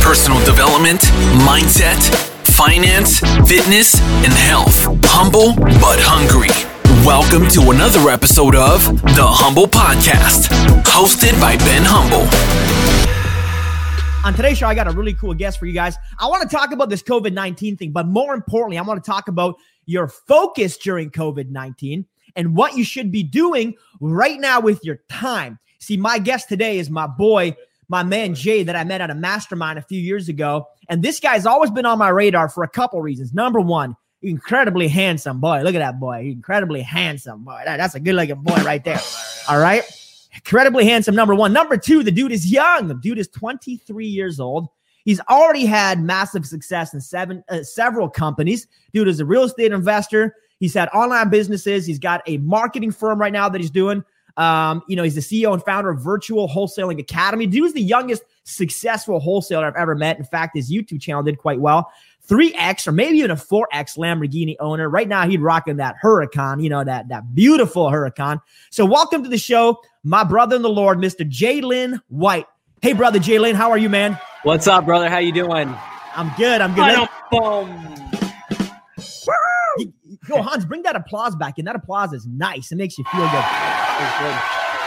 Personal development, mindset, finance, fitness, and health. Humble but hungry. Welcome to another episode of the Humble Podcast, hosted by Ben Humble. On today's show, I got a really cool guest for you guys. I want to talk about this COVID 19 thing, but more importantly, I want to talk about your focus during COVID 19 and what you should be doing right now with your time. See, my guest today is my boy, my man Jay, that I met at a mastermind a few years ago. And this guy's always been on my radar for a couple reasons. Number one, incredibly handsome boy. Look at that boy. Incredibly handsome boy. That, that's a good looking boy right there. All right. Incredibly handsome, number one. Number two, the dude is young. The dude is 23 years old. He's already had massive success in seven uh, several companies. Dude is a real estate investor. He's had online businesses. He's got a marketing firm right now that he's doing. Um, you know, he's the CEO and founder of Virtual Wholesaling Academy. Dude is the youngest successful wholesaler I've ever met. In fact, his YouTube channel did quite well. 3X or maybe even a 4X Lamborghini owner. Right now, he'd rocking that Huracan, you know, that, that beautiful Huracan. So, welcome to the show, my brother in the Lord, Mr. Jalen White. Hey, brother Jalen, how are you, man? What's up, brother? How you doing? I'm good. I'm good. Yo, Hans, bring that applause back in. That applause is nice. It makes you feel good.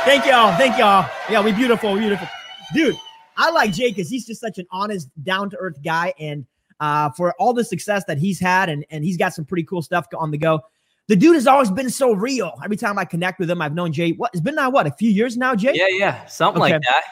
Thank y'all. Thank y'all. Yeah, we beautiful. We beautiful. Dude, I like Jay because he's just such an honest, down to earth guy. And uh, for all the success that he's had, and, and he's got some pretty cool stuff on the go. The dude has always been so real. Every time I connect with him, I've known Jay. What it's been now? What a few years now, Jay? Yeah, yeah, something okay. like that.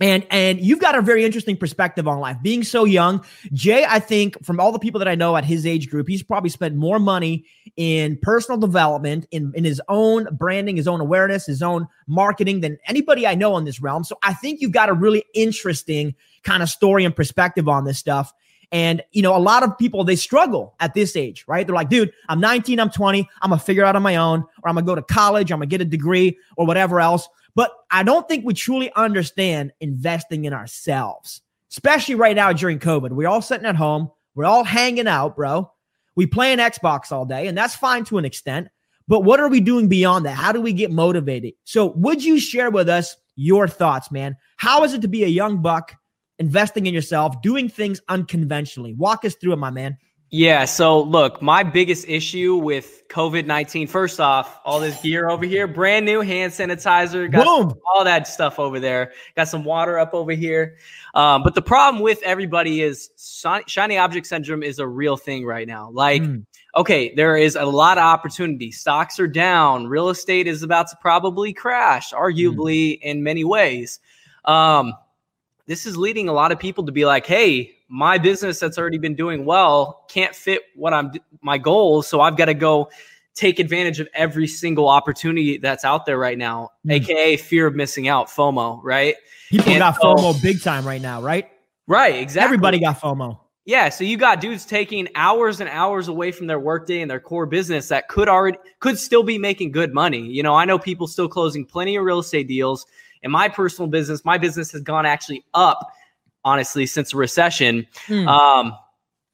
And and you've got a very interesting perspective on life. Being so young, Jay, I think from all the people that I know at his age group, he's probably spent more money in personal development, in, in his own branding, his own awareness, his own marketing than anybody I know in this realm. So I think you've got a really interesting kind of story and perspective on this stuff. And, you know, a lot of people, they struggle at this age, right? They're like, dude, I'm 19, I'm 20, I'm to figure out on my own, or I'm to go to college, I'm to get a degree, or whatever else. But I don't think we truly understand investing in ourselves, especially right now during COVID. We're all sitting at home, we're all hanging out, bro. We play an Xbox all day, and that's fine to an extent. But what are we doing beyond that? How do we get motivated? So, would you share with us your thoughts, man? How is it to be a young buck investing in yourself, doing things unconventionally? Walk us through it, my man. Yeah. So, look, my biggest issue with COVID 19, first off, all this gear over here, brand new hand sanitizer, got some, all that stuff over there, got some water up over here. Um, but the problem with everybody is shiny object syndrome is a real thing right now. Like, mm. okay, there is a lot of opportunity. Stocks are down, real estate is about to probably crash, arguably mm. in many ways. Um, this is leading a lot of people to be like, hey, my business that's already been doing well can't fit what I'm my goals, so I've got to go take advantage of every single opportunity that's out there right now, mm. aka fear of missing out, FOMO, right? People and got so, FOMO big time right now, right? Right, exactly. Everybody got FOMO. Yeah, so you got dudes taking hours and hours away from their workday and their core business that could already could still be making good money. You know, I know people still closing plenty of real estate deals. In my personal business, my business has gone actually up honestly since the recession. Hmm. Um,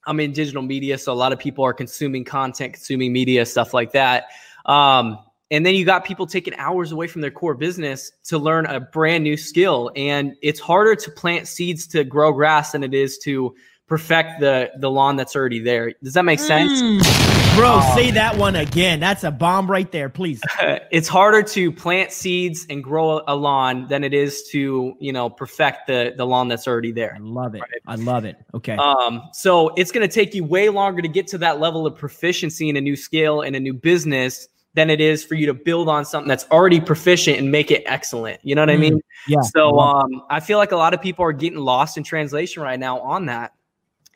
I'm in digital media, so a lot of people are consuming content, consuming media, stuff like that. Um, and then you got people taking hours away from their core business to learn a brand new skill. And it's harder to plant seeds to grow grass than it is to perfect the the lawn that's already there. Does that make sense? Mm. Bro, um, say that one again. That's a bomb right there, please. it's harder to plant seeds and grow a lawn than it is to, you know, perfect the the lawn that's already there. I love it. Right? I love it. Okay. Um so it's going to take you way longer to get to that level of proficiency in a new skill and a new business than it is for you to build on something that's already proficient and make it excellent. You know what mm, I mean? Yeah. So um, I feel like a lot of people are getting lost in translation right now on that.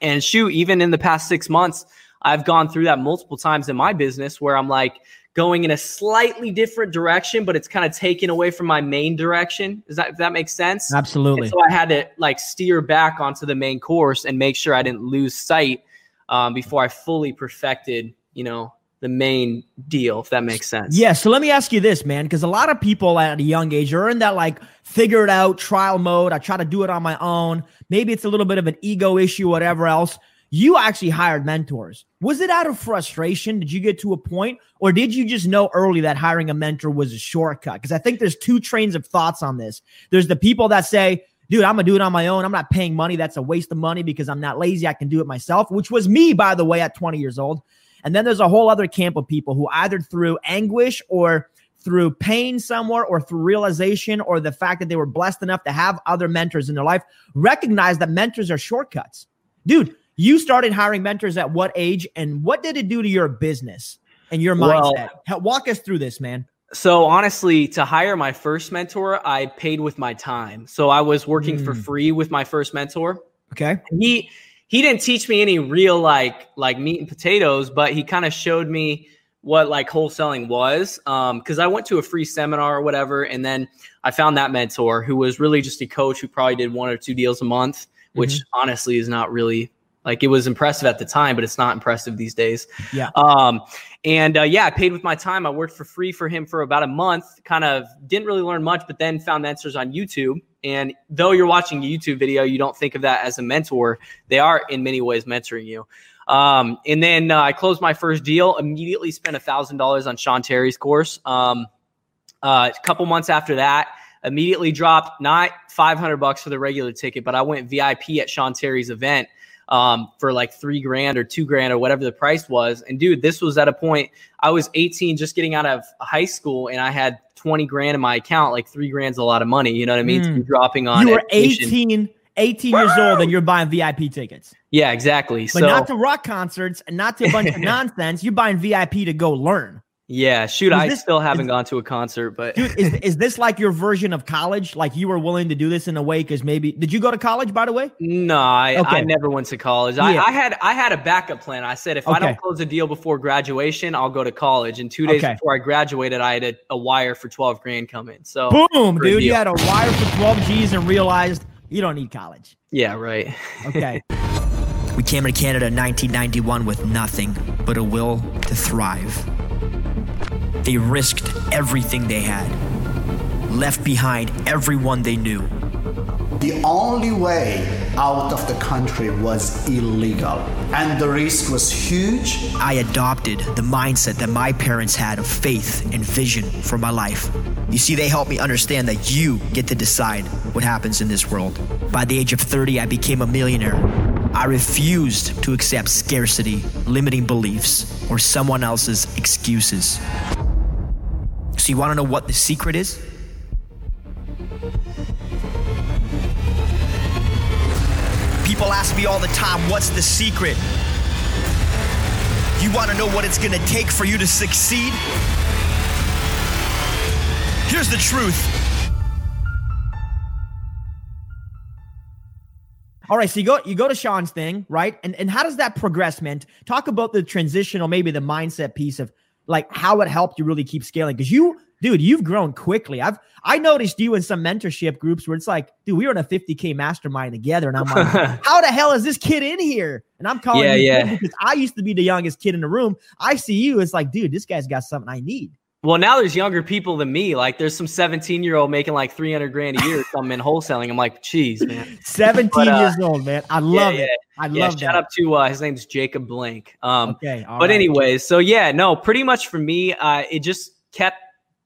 And shoot, even in the past six months, I've gone through that multiple times in my business where I'm like going in a slightly different direction, but it's kind of taken away from my main direction. Does that, that make sense? Absolutely. And so I had to like steer back onto the main course and make sure I didn't lose sight um, before I fully perfected, you know, the main deal, if that makes sense. Yeah. So let me ask you this, man, because a lot of people at a young age are in that like figure it out trial mode. I try to do it on my own. Maybe it's a little bit of an ego issue, whatever else. You actually hired mentors. Was it out of frustration? Did you get to a point, or did you just know early that hiring a mentor was a shortcut? Because I think there's two trains of thoughts on this. There's the people that say, dude, I'm gonna do it on my own. I'm not paying money. That's a waste of money because I'm not lazy. I can do it myself, which was me, by the way, at 20 years old. And then there's a whole other camp of people who either through anguish or through pain somewhere or through realization or the fact that they were blessed enough to have other mentors in their life recognize that mentors are shortcuts. Dude, you started hiring mentors at what age and what did it do to your business and your mindset? Well, Walk us through this, man. So honestly, to hire my first mentor, I paid with my time. So I was working mm. for free with my first mentor. Okay. He he didn't teach me any real like like meat and potatoes, but he kind of showed me what like wholesaling was um because i went to a free seminar or whatever and then i found that mentor who was really just a coach who probably did one or two deals a month which mm-hmm. honestly is not really like it was impressive at the time but it's not impressive these days. Yeah. Um and uh, yeah i paid with my time. I worked for free for him for about a month kind of didn't really learn much but then found mentors on youtube. And though you're watching a youtube video you don't think of that as a mentor. They are in many ways mentoring you. Um, and then uh, I closed my first deal, immediately spent a thousand dollars on Sean Terry's course. Um, uh, a couple months after that, immediately dropped not 500 bucks for the regular ticket, but I went VIP at Sean Terry's event um, for like three grand or two grand or whatever the price was. And dude, this was at a point I was 18, just getting out of high school, and I had 20 grand in my account. Like three grand's a lot of money. You know what I mean? Mm. To be dropping on. You were education. 18 18 years old and you're buying VIP tickets. Yeah, exactly. But so, not to rock concerts and not to a bunch of nonsense. You're buying VIP to go learn. Yeah, shoot, is I this, still haven't is, gone to a concert, but dude, is is this like your version of college? Like you were willing to do this in a way because maybe did you go to college by the way? No, I, okay. I never went to college. I, yeah. I, had I had a backup plan. I said if okay. I don't close a deal before graduation, I'll go to college. And two days okay. before I graduated, I had a, a, wire for twelve grand coming. So boom, dude, you had a wire for twelve G's and realized you don't need college. Yeah, right. Okay. we came to Canada in 1991 with nothing but a will to thrive. They risked everything they had, left behind everyone they knew the only way out of the country was illegal, and the risk was huge. I adopted the mindset that my parents had of faith and vision for my life. You see, they helped me understand that you get to decide what happens in this world. By the age of 30, I became a millionaire. I refused to accept scarcity, limiting beliefs, or someone else's excuses. So, you want to know what the secret is? People ask me all the time, what's the secret? You want to know what it's going to take for you to succeed? Here's the truth. All right, so you go you go to Sean's thing, right? And and how does that progress, man? Talk about the transitional, maybe the mindset piece of like how it helped you really keep scaling because you dude, you've grown quickly. I've I noticed you in some mentorship groups where it's like, dude, we were in a 50k mastermind together, and I'm like, how the hell is this kid in here? And I'm calling yeah, you yeah. because I used to be the youngest kid in the room. I see you, it's like, dude, this guy's got something I need. Well, now there's younger people than me. Like there's some 17 year old making like 300 grand a year or something in wholesaling. I'm like, geez, man. 17 but, uh, years old, man. I love yeah, it. I yeah, love shout out to uh, his name's Jacob Blank. Um, okay. but right. anyways, so yeah, no, pretty much for me, uh, it just kept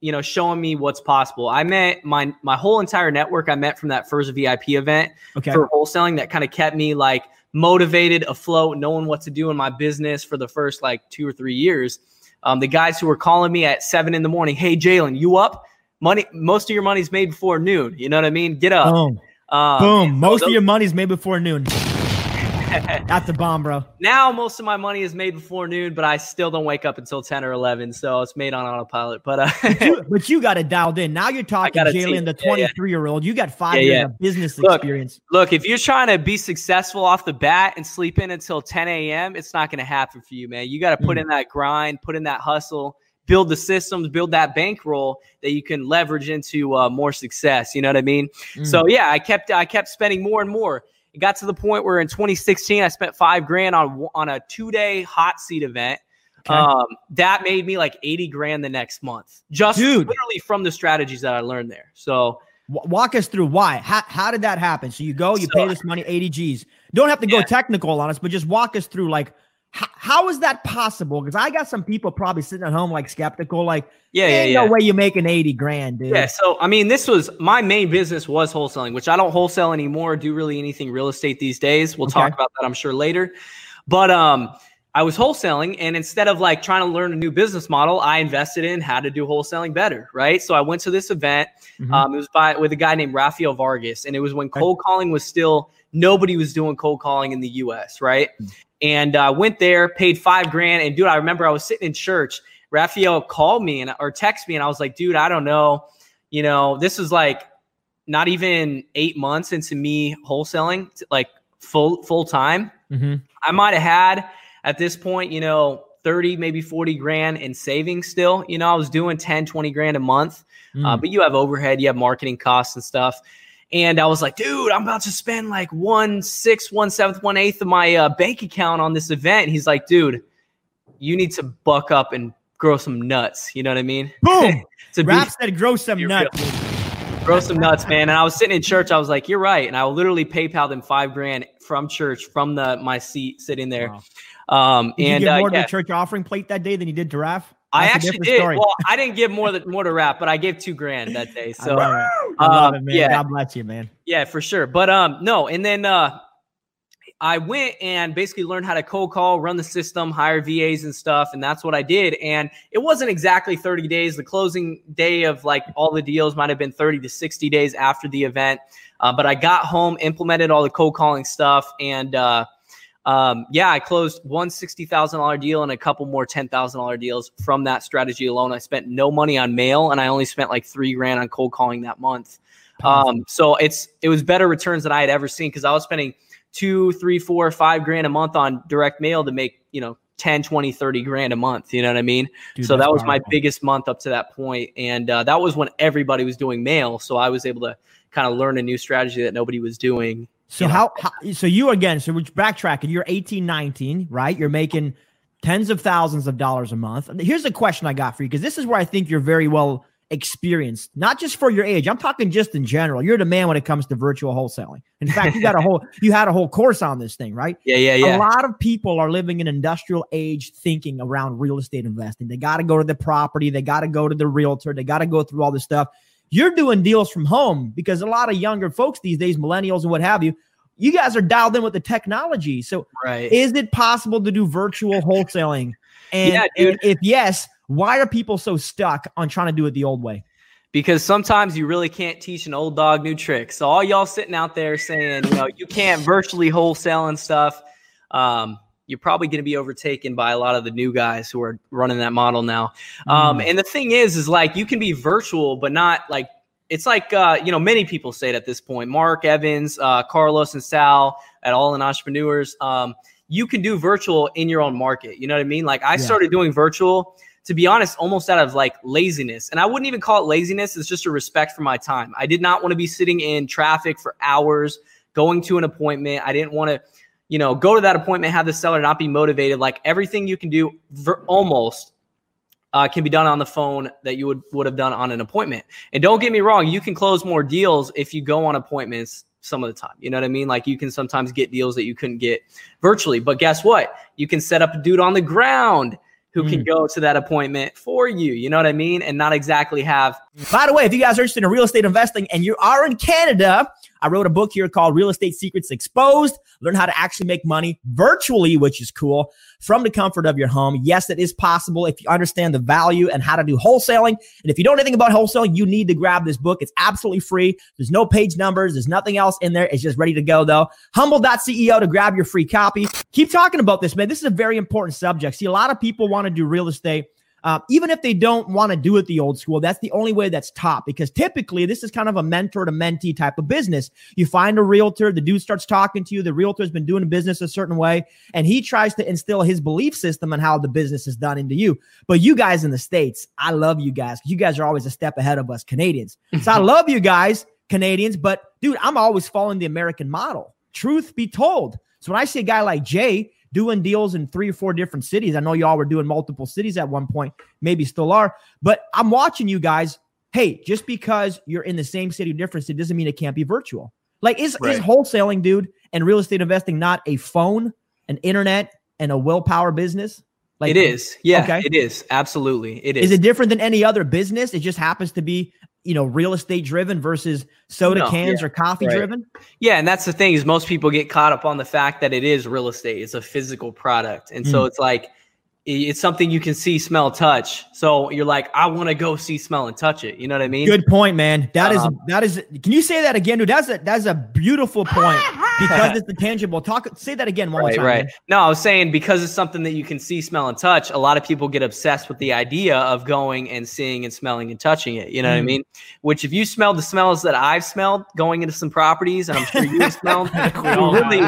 you know, showing me what's possible. I met my my whole entire network. I met from that first VIP event okay. for wholesaling. That kind of kept me like motivated, afloat, knowing what to do in my business for the first like two or three years. Um, the guys who were calling me at seven in the morning, hey Jalen, you up? Money, most of your money's made before noon. You know what I mean? Get up. Boom. Um, Boom. Most those, of your money's made before noon. That's a bomb, bro. Now most of my money is made before noon, but I still don't wake up until 10 or 11. So it's made on autopilot. But uh, but, you, but you got it dialed in. Now you're talking Jalen, the 23 year old. You got five yeah, years yeah. of business look, experience. Look, if you're trying to be successful off the bat and sleep in until 10 a.m., it's not going to happen for you, man. You got to put mm. in that grind, put in that hustle build the systems, build that bankroll that you can leverage into uh, more success. You know what I mean? Mm. So yeah, I kept I kept spending more and more. It got to the point where in 2016 I spent five grand on on a two day hot seat event. Okay. Um, that made me like 80 grand the next month, just Dude. literally from the strategies that I learned there. So walk us through why. How, how did that happen? So you go, you so, pay this money, 80 G's. Don't have to go yeah. technical on us, but just walk us through like how is that possible? Because I got some people probably sitting at home like skeptical, like, yeah, yeah, yeah. no way you make an 80 grand, dude. Yeah. So, I mean, this was my main business was wholesaling, which I don't wholesale anymore, do really anything real estate these days. We'll okay. talk about that, I'm sure, later. But, um, I was wholesaling, and instead of like trying to learn a new business model, I invested in how to do wholesaling better, right? So I went to this event. Mm-hmm. Um, it was by with a guy named Rafael Vargas, and it was when cold calling was still nobody was doing cold calling in the U.S., right? Mm-hmm. And uh, went there, paid five grand. And dude, I remember I was sitting in church. Raphael called me and or texted me, and I was like, dude, I don't know. You know, this was like not even eight months into me wholesaling, like full full time. Mm-hmm. I might have had at this point, you know, 30, maybe 40 grand in savings still. You know, I was doing 10, 20 grand a month. Mm. Uh, but you have overhead, you have marketing costs and stuff. And I was like, dude, I'm about to spend like one sixth, one seventh, one eighth of my uh, bank account on this event. And he's like, dude, you need to buck up and grow some nuts. You know what I mean? Boom. to Rap be, said grow some nuts. Grow some nuts, man. And I was sitting in church. I was like, you're right. And I literally PayPal them five grand from church, from the my seat sitting there. Wow. Um, did and you get more uh, yeah. to the church offering plate that day than you did giraffe? I actually did. Story. Well, I didn't give more than more to Raf, but I gave two grand that day. So I love, um, it, man. Yeah, God bless you, man. Yeah, for sure. But um, no, and then uh, I went and basically learned how to cold call, run the system, hire VAs and stuff, and that's what I did. And it wasn't exactly 30 days. The closing day of like all the deals might have been 30 to 60 days after the event. Uh, but I got home, implemented all the cold calling stuff, and uh, um, yeah, I closed one sixty thousand dollar deal and a couple more ten thousand dollar deals from that strategy alone. I spent no money on mail, and I only spent like three grand on cold calling that month. Um, so it's it was better returns than I had ever seen because I was spending two, three, four, five grand a month on direct mail to make you know 10 20 30 grand a month you know what i mean Dude, so that was powerful. my biggest month up to that point and uh, that was when everybody was doing mail so i was able to kind of learn a new strategy that nobody was doing so you how, how, so you again, so we're backtracking, you're 18, 19, right? You're making tens of thousands of dollars a month. Here's a question I got for you, because this is where I think you're very well experienced, not just for your age. I'm talking just in general. You're the man when it comes to virtual wholesaling. In fact, you got a whole you had a whole course on this thing, right? Yeah, yeah, yeah. A lot of people are living in industrial age thinking around real estate investing. They got to go to the property, they got to go to the realtor, they got to go through all this stuff. You're doing deals from home because a lot of younger folks these days, millennials and what have you, you guys are dialed in with the technology. So, right. is it possible to do virtual wholesaling? And, yeah, and if yes, why are people so stuck on trying to do it the old way? Because sometimes you really can't teach an old dog new tricks. So all y'all sitting out there saying, you know, you can't virtually wholesale and stuff. Um, you're probably going to be overtaken by a lot of the new guys who are running that model now. Um, mm. And the thing is, is like you can be virtual, but not like it's like uh, you know many people say it at this point. Mark Evans, uh, Carlos, and Sal at All in Entrepreneurs. Um, you can do virtual in your own market. You know what I mean? Like I yeah. started doing virtual to be honest, almost out of like laziness. And I wouldn't even call it laziness. It's just a respect for my time. I did not want to be sitting in traffic for hours going to an appointment. I didn't want to you know, go to that appointment, have the seller not be motivated. Like everything you can do for almost uh, can be done on the phone that you would would have done on an appointment. And don't get me wrong, you can close more deals if you go on appointments some of the time. You know what I mean? Like you can sometimes get deals that you couldn't get virtually. But guess what? You can set up a dude on the ground who mm. can go to that appointment for you. You know what I mean? And not exactly have. By the way, if you guys are interested in real estate investing and you are in Canada, I wrote a book here called Real Estate Secrets Exposed. Learn how to actually make money virtually, which is cool from the comfort of your home. Yes, it is possible if you understand the value and how to do wholesaling. And if you don't know anything about wholesaling, you need to grab this book. It's absolutely free. There's no page numbers. There's nothing else in there. It's just ready to go though. Humble.ceo to grab your free copy. Keep talking about this, man. This is a very important subject. See, a lot of people want to do real estate uh, even if they don't want to do it the old school, that's the only way that's top because typically this is kind of a mentor to mentee type of business. You find a realtor, the dude starts talking to you, the realtor's been doing business a certain way, and he tries to instill his belief system on how the business is done into you. But you guys in the States, I love you guys. You guys are always a step ahead of us Canadians. So I love you guys, Canadians, but dude, I'm always following the American model. Truth be told. So when I see a guy like Jay, doing deals in three or four different cities. I know y'all were doing multiple cities at one point, maybe still are, but I'm watching you guys. Hey, just because you're in the same city, different it doesn't mean it can't be virtual. Like, is, right. is wholesaling, dude, and real estate investing not a phone, an internet, and a willpower business? Like it is. Yeah, okay. it is. Absolutely. It is. Is it different than any other business? It just happens to be, you know, real estate driven versus soda no, cans yeah. or coffee right. driven? Yeah, and that's the thing is most people get caught up on the fact that it is real estate. It's a physical product. And mm. so it's like it's something you can see, smell, touch. So you're like, I want to go see, smell, and touch it. You know what I mean? Good point, man. That um, is that is. Can you say that again, dude? That's a that's a beautiful point because it's the tangible. Talk. Say that again one right, more time. Right. Man. No, I was saying because it's something that you can see, smell, and touch. A lot of people get obsessed with the idea of going and seeing and smelling and touching it. You know mm. what I mm. mean? Which, if you smell the smells that I've smelled going into some properties, and I'm sure you smelled, you really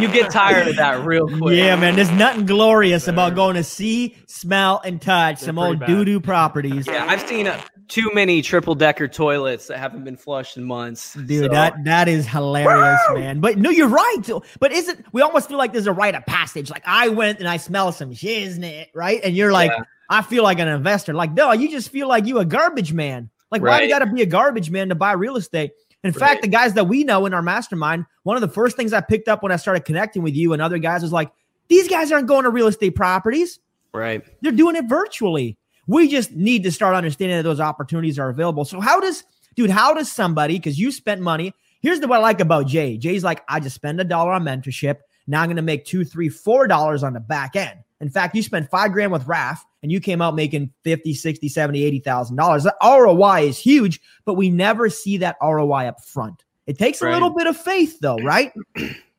you get tired of that real quick. Yeah, man. There's nothing glorious about going to see, smell, and touch They're some old doo doo properties. Yeah, I've seen uh, too many triple decker toilets that haven't been flushed in months. Dude, so. that that is hilarious, man. But no, you're right. But isn't we almost feel like there's a rite of passage? Like I went and I smell some shiznit, right? And you're like, yeah. I feel like an investor. Like, no, you just feel like you a garbage man. Like, right. why do you got to be a garbage man to buy real estate? In right. fact, the guys that we know in our mastermind, one of the first things I picked up when I started connecting with you and other guys was like, these guys aren't going to real estate properties. Right. They're doing it virtually. We just need to start understanding that those opportunities are available. So, how does, dude, how does somebody, because you spent money, here's the, what I like about Jay. Jay's like, I just spend a dollar on mentorship. Now I'm going to make two, three, four dollars on the back end. In fact, you spent five grand with RAF and you came out making 50, 60, 70, 80,000 dollars. The ROI is huge, but we never see that ROI up front. It takes right. a little bit of faith though, right?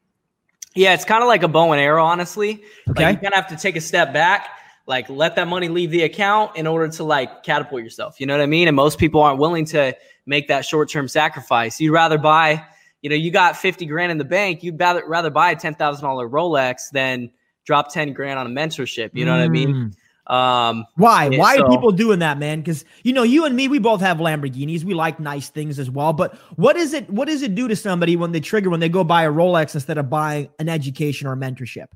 Yeah, it's kind of like a bow and arrow, honestly. Okay. Like you kind of have to take a step back, like let that money leave the account in order to like catapult yourself. You know what I mean? And most people aren't willing to make that short term sacrifice. You'd rather buy, you know, you got 50 grand in the bank, you'd rather, rather buy a $10,000 Rolex than drop 10 grand on a mentorship. You know mm. what I mean? Um, Why? Why so, are people doing that, man? Because you know, you and me, we both have Lamborghinis. We like nice things as well. But what is it? What does it do to somebody when they trigger when they go buy a Rolex instead of buying an education or a mentorship?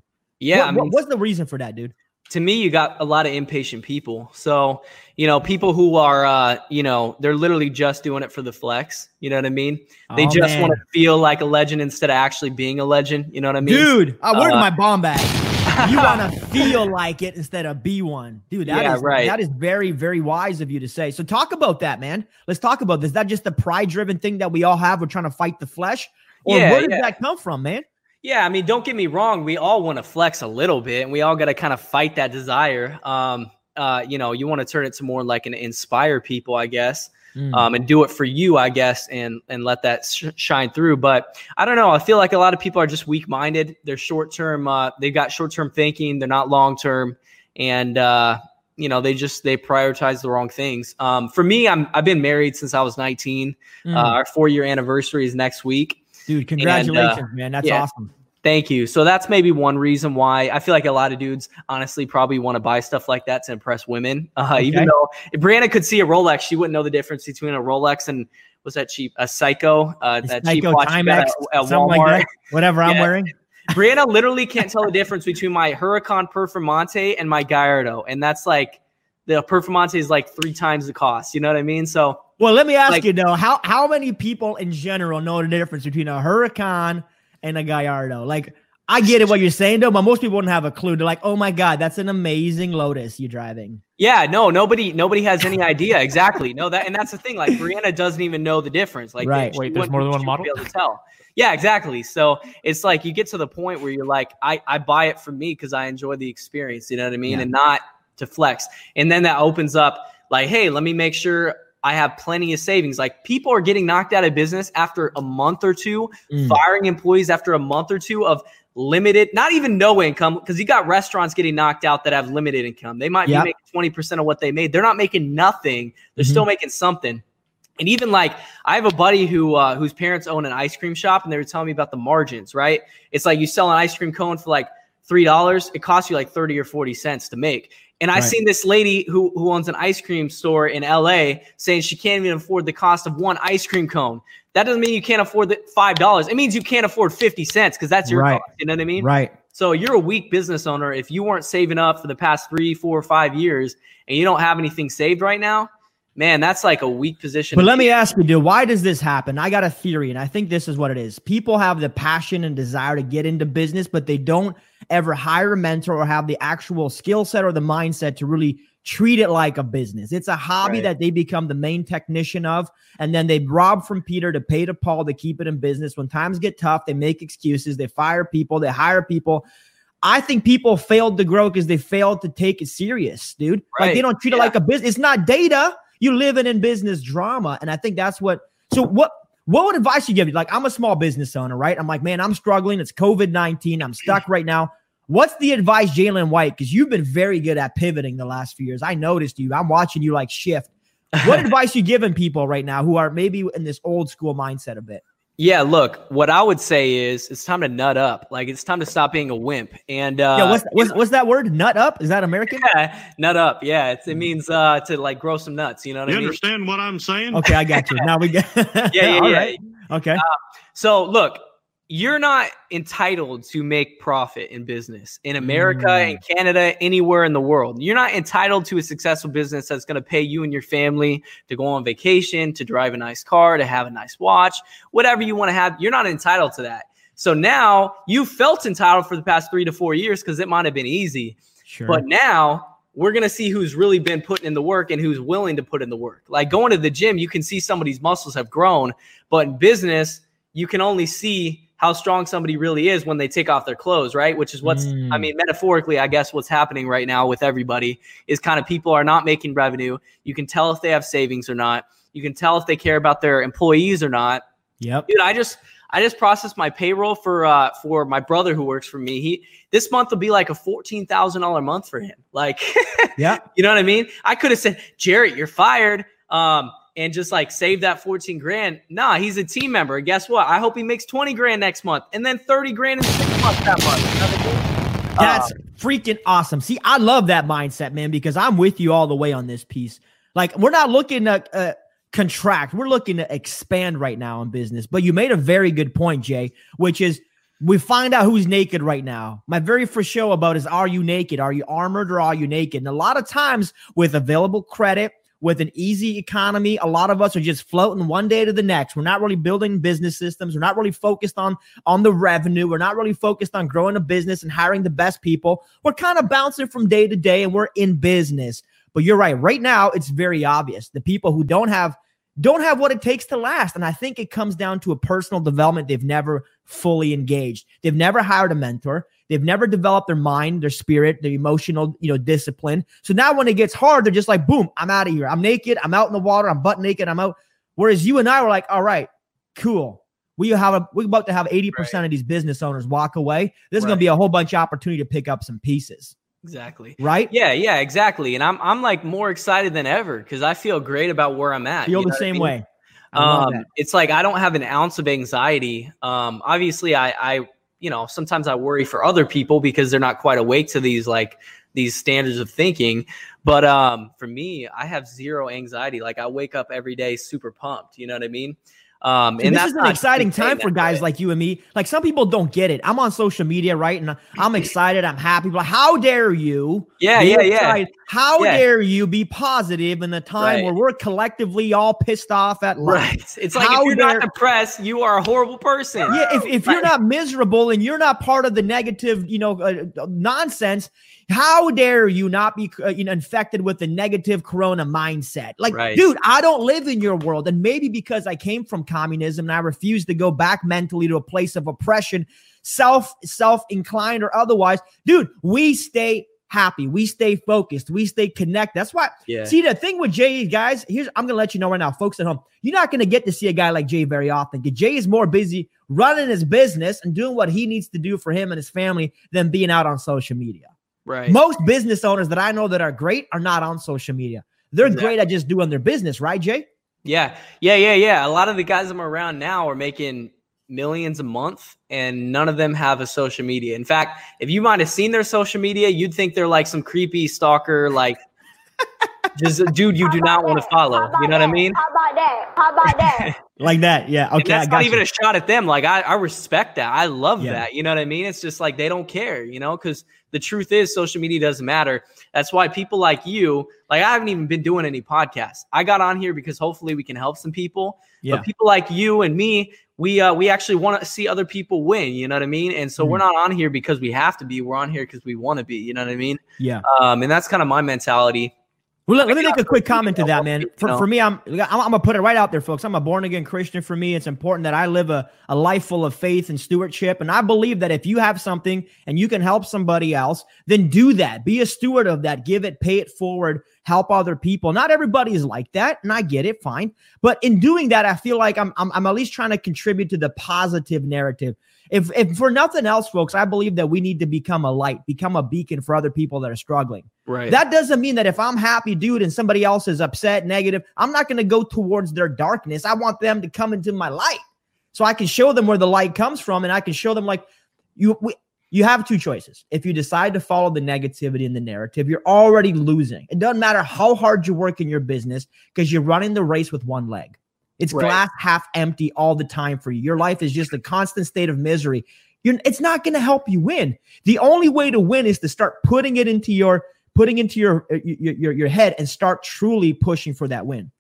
Yeah, what, I mean, what's the reason for that, dude? To me, you got a lot of impatient people. So you know, people who are, uh, you know, they're literally just doing it for the flex. You know what I mean? They oh, just want to feel like a legend instead of actually being a legend. You know what I mean? Dude, uh, where's uh, my bomb bag? you want to feel like it instead of be one, dude. That yeah, is, right. That is very, very wise of you to say. So talk about that, man. Let's talk about this. Is that just a pride-driven thing that we all have? We're trying to fight the flesh, or yeah, where does yeah. that come from, man? Yeah, I mean, don't get me wrong. We all want to flex a little bit, and we all got to kind of fight that desire. Um, uh, you know, you want to turn it to more like an inspire people, I guess mm. um, and do it for you, I guess, and and let that sh- shine through. But I don't know. I feel like a lot of people are just weak minded. They're short term. Uh, they've got short term thinking. They're not long term, and uh, you know they just they prioritize the wrong things. Um, for me, I'm I've been married since I was 19. Mm. Uh, our four year anniversary is next week. Dude, congratulations, and, uh, man. That's yeah. awesome. Thank you. So that's maybe one reason why I feel like a lot of dudes honestly probably want to buy stuff like that to impress women. Uh, okay. Even though if Brianna could see a Rolex, she wouldn't know the difference between a Rolex and was that cheap? A Psycho? uh, that Seiko cheap watch Timex, at, at Walmart. Like whatever I'm wearing. Brianna literally can't tell the difference between my Huracan Performante and my Gallardo, and that's like the Performante is like three times the cost. You know what I mean? So, well, let me ask like, you though, how how many people in general know the difference between a Huracan and a Gallardo. Like, I get it what you're saying though, but most people wouldn't have a clue. They're like, "Oh my god, that's an amazing Lotus you're driving." Yeah, no, nobody, nobody has any idea exactly. No, that and that's the thing. Like, Brianna doesn't even know the difference. Like, right? Wait, there's more than one model. Be able to tell. Yeah, exactly. So it's like you get to the point where you're like, I I buy it for me because I enjoy the experience. You know what I mean, yeah. and not to flex. And then that opens up like, hey, let me make sure I have plenty of savings. Like people are getting knocked out of business after a month or two, mm. firing employees after a month or two of limited, not even no income, because you got restaurants getting knocked out that have limited income. They might yep. be making 20% of what they made. They're not making nothing. They're mm-hmm. still making something. And even like I have a buddy who uh, whose parents own an ice cream shop, and they were telling me about the margins. Right? It's like you sell an ice cream cone for like three dollars. It costs you like thirty or forty cents to make. And right. I seen this lady who who owns an ice cream store in LA saying she can't even afford the cost of one ice cream cone. That doesn't mean you can't afford the five dollars. It means you can't afford fifty cents because that's your right. cost. You know what I mean? Right. So you're a weak business owner if you weren't saving up for the past three, four, five years, and you don't have anything saved right now. Man, that's like a weak position. But let me ask you, dude, why does this happen? I got a theory, and I think this is what it is. People have the passion and desire to get into business, but they don't ever hire a mentor or have the actual skill set or the mindset to really treat it like a business. It's a hobby right. that they become the main technician of. And then they rob from Peter to pay to Paul to keep it in business. When times get tough, they make excuses, they fire people, they hire people. I think people failed to grow because they failed to take it serious, dude. Right. Like they don't treat yeah. it like a business. It's not data. You live in in business drama. And I think that's what so what what would advice you give? Like, I'm a small business owner, right? I'm like, man, I'm struggling. It's COVID 19. I'm stuck mm. right now. What's the advice, Jalen White? Because you've been very good at pivoting the last few years. I noticed you. I'm watching you like shift. What advice you giving people right now who are maybe in this old school mindset a bit? Yeah, look, what I would say is it's time to nut up. Like it's time to stop being a wimp. And uh, yeah, what's, what's, what's that word? Nut up? Is that American? Yeah, nut up. Yeah, it hmm. means uh, to like grow some nuts. You know what you I mean? understand what I'm saying? Okay, I got you. Now we get. yeah, yeah, yeah. Right. Okay. Uh, so look, you're not entitled to make profit in business in America, mm. in Canada, anywhere in the world. You're not entitled to a successful business that's going to pay you and your family to go on vacation, to drive a nice car, to have a nice watch, whatever you want to have. You're not entitled to that. So now you felt entitled for the past three to four years because it might have been easy. Sure. But now we're going to see who's really been putting in the work and who's willing to put in the work. Like going to the gym, you can see somebody's muscles have grown, but in business, you can only see how strong somebody really is when they take off their clothes, right? Which is what's, mm. I mean, metaphorically, I guess what's happening right now with everybody is kind of people are not making revenue. You can tell if they have savings or not. You can tell if they care about their employees or not. Yep. Dude, I just, I just processed my payroll for uh for my brother who works for me. He this month will be like a fourteen thousand dollar month for him. Like, yeah, you know what I mean. I could have said, Jarrett, you're fired. Um, and just like save that 14 grand. Nah, he's a team member. guess what? I hope he makes 20 grand next month and then 30 grand in six months that month. That's um, freaking awesome. See, I love that mindset, man, because I'm with you all the way on this piece. Like, we're not looking to uh, contract, we're looking to expand right now in business. But you made a very good point, Jay, which is we find out who's naked right now. My very first show about is Are you naked? Are you armored or are you naked? And a lot of times with available credit, with an easy economy, a lot of us are just floating one day to the next. We're not really building business systems. We're not really focused on on the revenue. We're not really focused on growing a business and hiring the best people. We're kind of bouncing from day to day and we're in business. But you're right. Right now, it's very obvious. The people who don't have don't have what it takes to last. And I think it comes down to a personal development they've never fully engaged. They've never hired a mentor. They've never developed their mind, their spirit, their emotional, you know, discipline. So now when it gets hard, they're just like, boom, I'm out of here. I'm naked. I'm out in the water. I'm butt naked. I'm out. Whereas you and I were like, all right, cool. We have a we're about to have 80% right. of these business owners walk away. There's right. gonna be a whole bunch of opportunity to pick up some pieces. Exactly. Right? Yeah, yeah, exactly. And I'm I'm like more excited than ever because I feel great about where I'm at. Feel the same I mean? way. Um, it's like I don't have an ounce of anxiety. Um, obviously, I, I you know, sometimes I worry for other people because they're not quite awake to these like these standards of thinking. But um, for me, I have zero anxiety. Like I wake up every day super pumped. You know what I mean? Um, and, this is an exciting time for guys way. like you and me. Like some people don't get it. I'm on social media, right? And I'm excited. I'm happy. But how dare you? Yeah, yeah, excited? yeah. How yeah. dare you be positive in the time right. where we're collectively all pissed off at life? Right. It's like how if you're dare- not depressed, you are a horrible person. Yeah. If, if you're not miserable and you're not part of the negative, you know, uh, nonsense, how dare you not be uh, you know, infected with the negative corona mindset? Like, right. dude, I don't live in your world. And maybe because I came from communism and I refuse to go back mentally to a place of oppression, self, self inclined or otherwise, dude, we stay happy. We stay focused. We stay connected. That's why. Yeah. See, the thing with Jay, guys, here's I'm gonna let you know right now, folks at home. You're not gonna get to see a guy like Jay very often. Because Jay is more busy running his business and doing what he needs to do for him and his family than being out on social media. Right. Most business owners that I know that are great are not on social media. They're exactly. great at just doing their business, right, Jay? Yeah. Yeah, yeah, yeah. A lot of the guys I'm around now are making millions a month and none of them have a social media. In fact, if you might have seen their social media, you'd think they're like some creepy stalker, like just a dude you do not want to follow. You know what I mean? How about that? How about that? like that. Yeah. Okay. And that's not you. even a shot at them. Like I, I respect that. I love yeah. that. You know what I mean? It's just like they don't care, you know, because the truth is social media doesn't matter. That's why people like you, like I haven't even been doing any podcasts. I got on here because hopefully we can help some people. Yeah. But people like you and me, we uh we actually want to see other people win, you know what I mean? And so mm we're not on here because we have to be. We're on here because we want to be, you know what I mean? Yeah. Um, and that's kind of my mentality. Well, let, let me make a quick comment to that, man. For, for me, I'm, I'm, gonna put it right out there, folks. I'm a born again Christian. For me, it's important that I live a, a life full of faith and stewardship. And I believe that if you have something and you can help somebody else, then do that. Be a steward of that. Give it, pay it forward, help other people. Not everybody is like that, and I get it, fine. But in doing that, I feel like I'm, I'm, I'm at least trying to contribute to the positive narrative if if for nothing else, folks, I believe that we need to become a light, become a beacon for other people that are struggling. Right. That doesn't mean that if I'm happy, dude, and somebody else is upset, negative, I'm not going to go towards their darkness. I want them to come into my light, so I can show them where the light comes from, and I can show them like you. We, you have two choices. If you decide to follow the negativity and the narrative, you're already losing. It doesn't matter how hard you work in your business because you're running the race with one leg. It's right. glass half empty all the time for you. Your life is just a constant state of misery. You're, it's not going to help you win. The only way to win is to start putting it into your putting into your uh, your your, your head and start truly pushing for that win.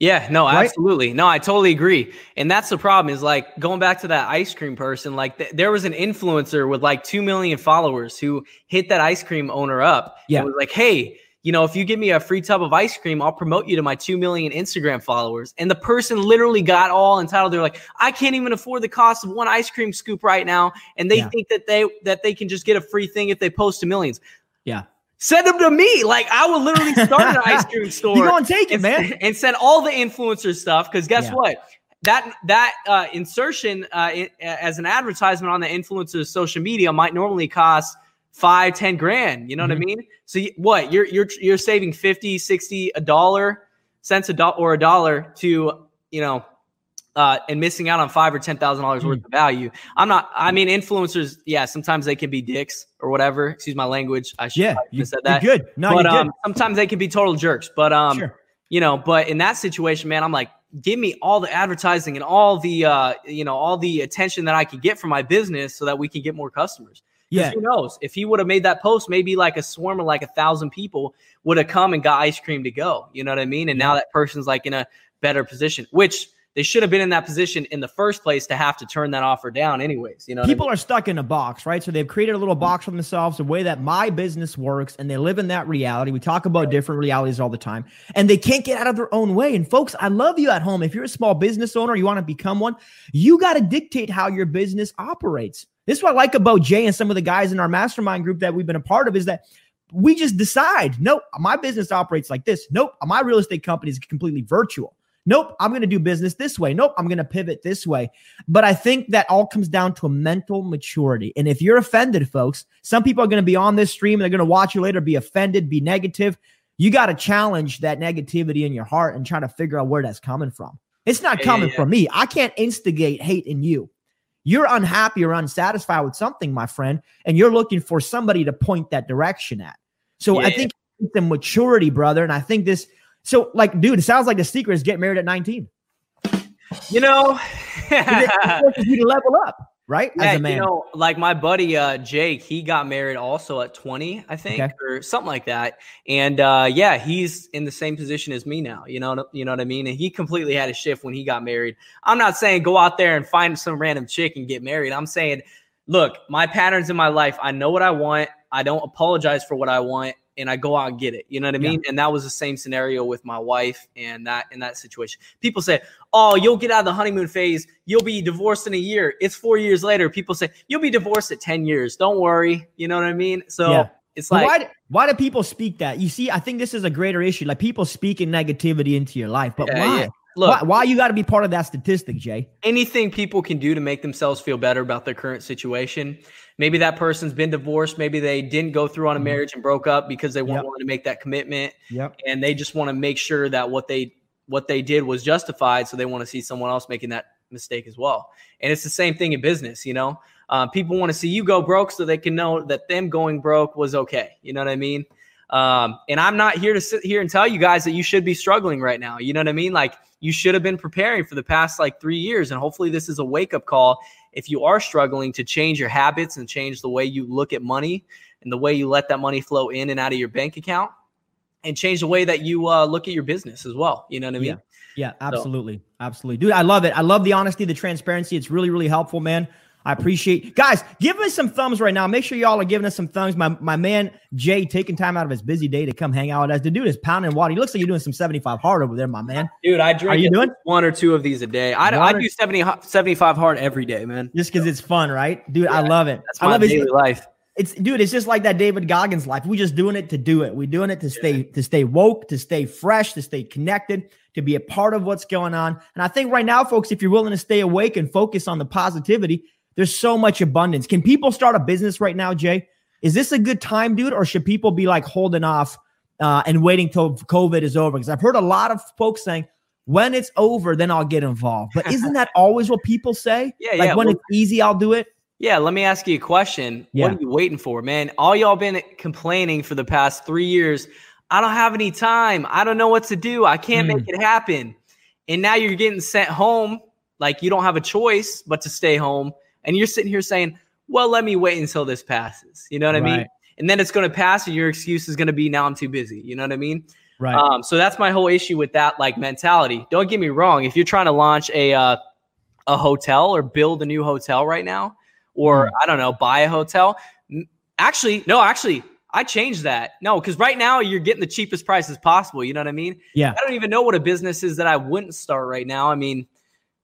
Yeah, no, right? absolutely. No, I totally agree. And that's the problem is like going back to that ice cream person, like th- there was an influencer with like 2 million followers who hit that ice cream owner up. Yeah. was like, hey, you know, if you give me a free tub of ice cream, I'll promote you to my 2 million Instagram followers. And the person literally got all entitled. They're like, I can't even afford the cost of one ice cream scoop right now. And they yeah. think that they that they can just get a free thing if they post to millions. Yeah. Send them to me. Like I will literally start an ice cream store. You go and take it, and, man. And send all the influencer stuff. Cause guess yeah. what? That that uh, insertion uh, it, as an advertisement on the influencer's social media might normally cost – five, ten grand. You know mm-hmm. what I mm-hmm. mean? So you, what you're you're you're saving 50, 60, a dollar cents a dollar or a dollar to, you know, uh, and missing out on five or ten thousand dollars worth mm. of value. I'm not. I mean, influencers. Yeah, sometimes they can be dicks or whatever. Excuse my language. I should yeah, you said that. good. No, but um, sometimes they can be total jerks. But um, sure. you know, but in that situation, man, I'm like, give me all the advertising and all the uh, you know, all the attention that I can get for my business, so that we can get more customers. Yeah. Who knows? If he would have made that post, maybe like a swarm of like a thousand people would have come and got ice cream to go. You know what I mean? And yeah. now that person's like in a better position, which they should have been in that position in the first place to have to turn that offer down anyways you know people I mean? are stuck in a box right so they've created a little mm. box for themselves the way that my business works and they live in that reality we talk about different realities all the time and they can't get out of their own way and folks i love you at home if you're a small business owner you want to become one you got to dictate how your business operates this is what I like about Jay and some of the guys in our mastermind group that we've been a part of is that we just decide, nope, my business operates like this. Nope, my real estate company is completely virtual. Nope, I'm going to do business this way. Nope, I'm going to pivot this way. But I think that all comes down to a mental maturity. And if you're offended, folks, some people are going to be on this stream and they're going to watch you later, be offended, be negative. You got to challenge that negativity in your heart and try to figure out where that's coming from. It's not coming yeah, yeah. from me. I can't instigate hate in you. You're unhappy or unsatisfied with something, my friend, and you're looking for somebody to point that direction at. So yeah. I think the maturity, brother, and I think this. So, like, dude, it sounds like the secret is get married at 19. You know, you to level up right? Yeah, you know, like my buddy uh, Jake, he got married also at 20, I think, okay. or something like that. And uh, yeah, he's in the same position as me now. You know, you know what I mean? And he completely had a shift when he got married. I'm not saying go out there and find some random chick and get married. I'm saying, look, my patterns in my life, I know what I want. I don't apologize for what I want and I go out and get it. You know what I mean? Yeah. And that was the same scenario with my wife and that in that situation. People say, "Oh, you'll get out of the honeymoon phase. You'll be divorced in a year." It's 4 years later. People say, "You'll be divorced at 10 years. Don't worry." You know what I mean? So yeah. it's like why, why do people speak that? You see, I think this is a greater issue. Like people speaking negativity into your life, but yeah, why? Look, why, why you got to be part of that statistic, Jay? Anything people can do to make themselves feel better about their current situation. Maybe that person's been divorced. Maybe they didn't go through on a mm-hmm. marriage and broke up because they weren't yep. willing to make that commitment. Yep. And they just want to make sure that what they what they did was justified. So they want to see someone else making that mistake as well. And it's the same thing in business. You know, uh, people want to see you go broke so they can know that them going broke was okay. You know what I mean? Um, and I'm not here to sit here and tell you guys that you should be struggling right now. You know what I mean? Like you should have been preparing for the past like three years. And hopefully this is a wake up call. If you are struggling to change your habits and change the way you look at money and the way you let that money flow in and out of your bank account and change the way that you uh, look at your business as well. You know what I mean? Yeah. Yeah, absolutely. So. Absolutely. Dude, I love it. I love the honesty, the transparency. It's really, really helpful, man. I appreciate guys. Give us some thumbs right now. Make sure y'all are giving us some thumbs. My my man Jay taking time out of his busy day to come hang out with us. The dude is pounding water. He looks like you're doing some 75 hard over there, my man. Dude, I drink. Are you doing one or two of these a day? I, I do 70 75 hard every day, man. Just because it's fun, right, dude? Yeah, I love it. That's my I love daily life. It's dude. It's just like that David Goggins life. We just doing it to do it. We doing it to stay to stay woke, to stay fresh, to stay connected, to be a part of what's going on. And I think right now, folks, if you're willing to stay awake and focus on the positivity there's so much abundance. Can people start a business right now, Jay? Is this a good time, dude, or should people be like holding off uh, and waiting till COVID is over? Because I've heard a lot of folks saying, when it's over, then I'll get involved. But isn't that always what people say? Yeah, like yeah. when well, it's easy, I'll do it. Yeah, let me ask you a question. Yeah. What are you waiting for, man? All y'all been complaining for the past three years. I don't have any time. I don't know what to do. I can't mm. make it happen. And now you're getting sent home. Like you don't have a choice but to stay home and you're sitting here saying, well, let me wait until this passes. You know what I mean? And then it's going to pass, and your excuse is going to be, now I'm too busy. You know what I mean? Right. Um, so that's my whole issue with that like mentality. Don't get me wrong. If you're trying to launch a uh, a hotel or build a new hotel right now, or mm. I don't know, buy a hotel. Actually, no, actually, I changed that. No, because right now you're getting the cheapest prices possible. You know what I mean? Yeah. I don't even know what a business is that I wouldn't start right now. I mean,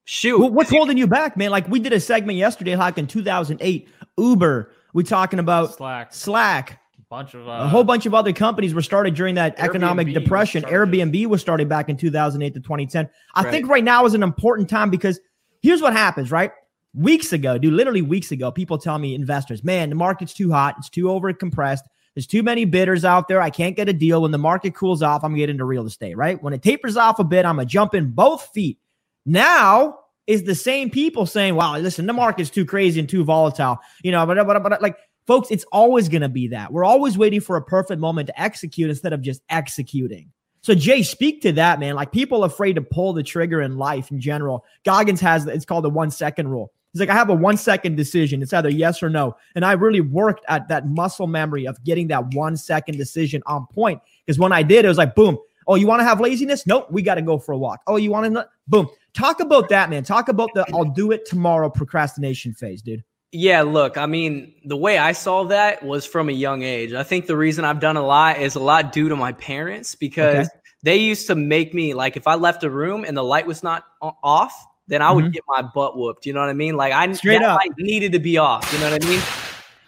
Shoot. Well, what's holding you back, man? Like we did a segment yesterday, like in 2008, Uber. We talking about Slack. Slack. Bunch of uh, a whole bunch of other companies were started during that Airbnb economic depression. Was Airbnb was started back in 2008 to 2010. I right. think right now is an important time because here's what happens, right? Weeks ago, dude, literally weeks ago, people tell me investors, man, the market's too hot, it's too over compressed. There's too many bidders out there. I can't get a deal. When the market cools off, I'm getting to into real estate, right? When it tapers off a bit, I'm gonna jump in both feet now is the same people saying, wow, listen, the market's too crazy and too volatile. You know, but, but, but like, folks, it's always going to be that. We're always waiting for a perfect moment to execute instead of just executing. So, Jay, speak to that, man. Like, people afraid to pull the trigger in life in general. Goggins has it's called the one second rule. He's like, I have a one second decision. It's either yes or no. And I really worked at that muscle memory of getting that one second decision on point. Because when I did, it was like, boom. Oh, you want to have laziness? Nope. We got to go for a walk. Oh, you want to? Boom. Talk about that, man. Talk about the I'll do it tomorrow procrastination phase, dude. Yeah, look, I mean, the way I solved that was from a young age. I think the reason I've done a lot is a lot due to my parents because okay. they used to make me like if I left a room and the light was not off, then I would mm-hmm. get my butt whooped. You know what I mean? Like I Straight up. needed to be off. You know what I mean?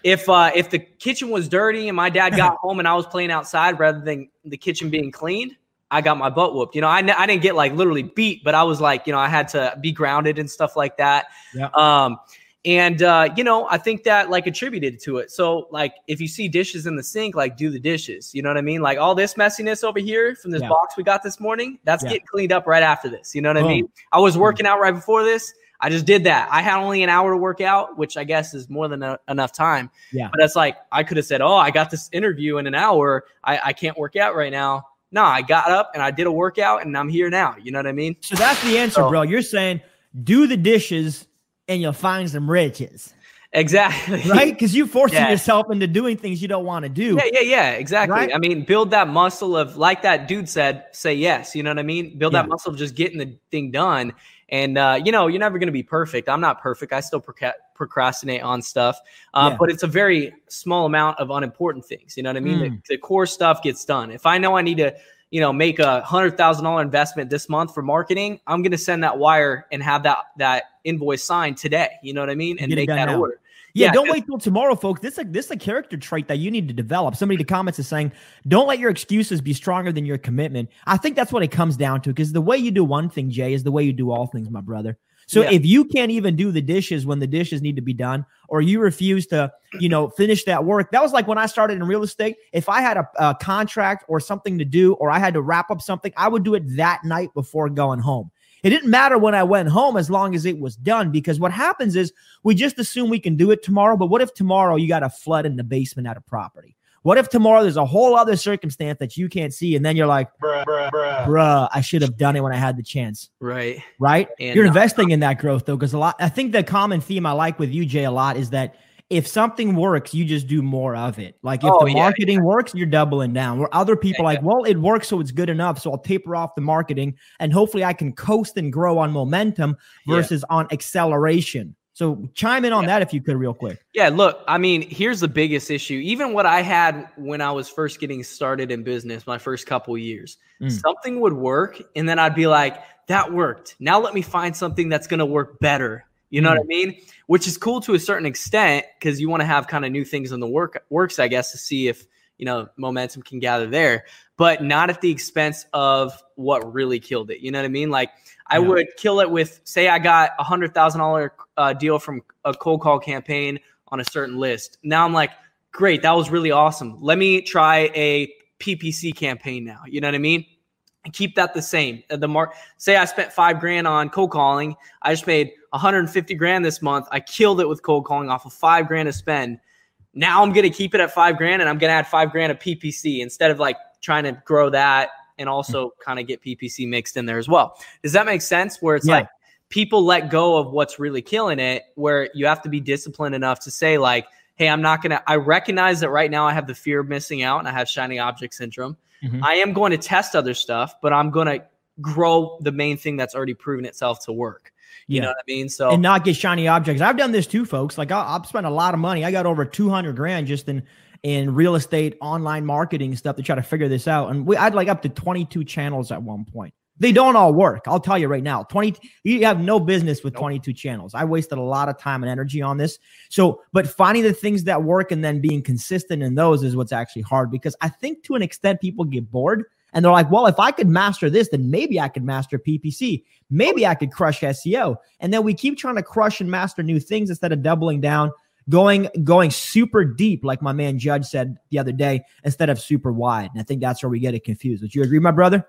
If uh, if the kitchen was dirty and my dad got home and I was playing outside rather than the kitchen being cleaned, I got my butt whooped. You know, I, I didn't get like literally beat, but I was like, you know, I had to be grounded and stuff like that. Yeah. Um, and uh, you know, I think that like attributed to it. So like, if you see dishes in the sink, like do the dishes. You know what I mean? Like all this messiness over here from this yeah. box we got this morning, that's yeah. getting cleaned up right after this. You know what I mean? I was working out right before this. I just did that. I had only an hour to work out, which I guess is more than a, enough time. Yeah. But it's like I could have said, "Oh, I got this interview in an hour. I, I can't work out right now." No, I got up and I did a workout and I'm here now. You know what I mean? So that's the answer, so, bro. You're saying do the dishes and you'll find some riches. Exactly. Right? Because you forcing yeah. yourself into doing things you don't want to do. Yeah, yeah, yeah. Exactly. Right? I mean, build that muscle of like that dude said, say yes. You know what I mean? Build yeah. that muscle of just getting the thing done. And uh, you know, you're never going to be perfect. I'm not perfect. I still proca- procrastinate on stuff, uh, yeah. but it's a very small amount of unimportant things. You know what I mean? Mm. The, the, core stuff gets done. If I know I need to, you know, make a hundred thousand dollar investment this month for marketing, I'm going to send that wire and have that that invoice signed today. You know what I mean? And make that now. order. Yeah, yeah don't wait till tomorrow, folks. This is a, this is a character trait that you need to develop. Somebody in the comments is saying, "Don't let your excuses be stronger than your commitment." I think that's what it comes down to. Because the way you do one thing, Jay, is the way you do all things, my brother. So yeah. if you can't even do the dishes when the dishes need to be done, or you refuse to, you know, finish that work, that was like when I started in real estate. If I had a, a contract or something to do, or I had to wrap up something, I would do it that night before going home. It didn't matter when I went home as long as it was done because what happens is we just assume we can do it tomorrow. But what if tomorrow you got a flood in the basement at a property? What if tomorrow there's a whole other circumstance that you can't see, and then you're like, bruh, bruh, bruh, bruh I should have done it when I had the chance. Right. Right. And you're uh, investing in that growth though, because a lot. I think the common theme I like with you, Jay, a lot is that if something works, you just do more of it. Like if oh, the marketing yeah, yeah. works, you're doubling down. Where other people yeah, like, well, it works, so it's good enough. So I'll taper off the marketing and hopefully I can coast and grow on momentum versus on acceleration. So chime in on that if you could, real quick. Yeah, look, I mean, here's the biggest issue. Even what I had when I was first getting started in business, my first couple years, mm. something would work, and then I'd be like, "That worked. Now let me find something that's going to work better." You know mm. what I mm. mean? Which is cool to a certain extent because you want to have kind of new things in the work works, I guess, to see if you know momentum can gather there, but not at the expense of what really killed it. You know what I mean? Like I yeah. would kill it with, say, I got a hundred thousand dollar uh, deal from a cold call campaign on a certain list. Now I'm like, great, that was really awesome. Let me try a PPC campaign now. You know what I mean? Keep that the same. Uh, the mark. Say I spent five grand on cold calling. I just made 150 grand this month. I killed it with cold calling off of five grand to spend. Now I'm gonna keep it at five grand, and I'm gonna add five grand of PPC instead of like trying to grow that and also kind of get PPC mixed in there as well. Does that make sense? Where it's yeah. like people let go of what's really killing it, where you have to be disciplined enough to say like, "Hey, I'm not gonna." I recognize that right now I have the fear of missing out, and I have shiny object syndrome. Mm-hmm. I am going to test other stuff, but I'm going to grow the main thing that's already proven itself to work. You yeah. know what I mean? So and not get shiny objects. I've done this too, folks. Like I, have spent a lot of money. I got over 200 grand just in in real estate, online marketing stuff to try to figure this out. And we I'd like up to 22 channels at one point. They don't all work. I'll tell you right now. 20 you have no business with 22 channels. I wasted a lot of time and energy on this. So, but finding the things that work and then being consistent in those is what's actually hard because I think to an extent people get bored and they're like, well, if I could master this, then maybe I could master PPC. Maybe I could crush SEO. And then we keep trying to crush and master new things instead of doubling down, going going super deep, like my man Judge said the other day, instead of super wide. And I think that's where we get it confused. Would you agree, my brother?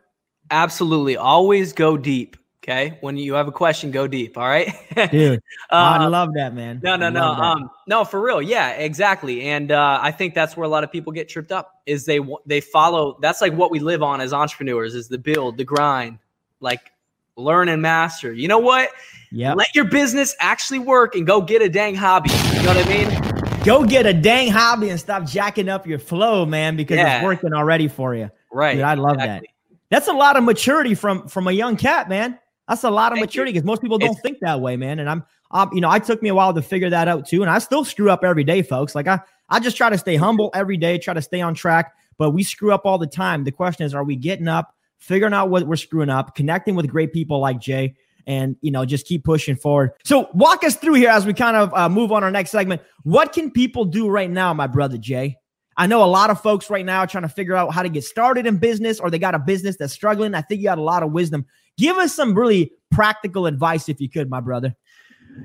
Absolutely. Always go deep. Okay. When you have a question, go deep. All right. Dude. uh, I love that, man. No, no, no. Um, no, for real. Yeah, exactly. And uh, I think that's where a lot of people get tripped up is they they follow that's like what we live on as entrepreneurs is the build, the grind, like learn and master. You know what? Yeah. Let your business actually work and go get a dang hobby. You know what I mean? Go get a dang hobby and stop jacking up your flow, man, because yeah. it's working already for you. Right. Dude, I love exactly. that. That's a lot of maturity from from a young cat, man. That's a lot of Thank maturity because most people don't it's, think that way, man. And I'm, um, you know, I took me a while to figure that out too, and I still screw up every day, folks. Like I, I just try to stay humble every day, try to stay on track, but we screw up all the time. The question is, are we getting up, figuring out what we're screwing up, connecting with great people like Jay, and you know, just keep pushing forward. So walk us through here as we kind of uh, move on our next segment. What can people do right now, my brother Jay? I know a lot of folks right now are trying to figure out how to get started in business or they got a business that's struggling. I think you got a lot of wisdom. Give us some really practical advice if you could, my brother.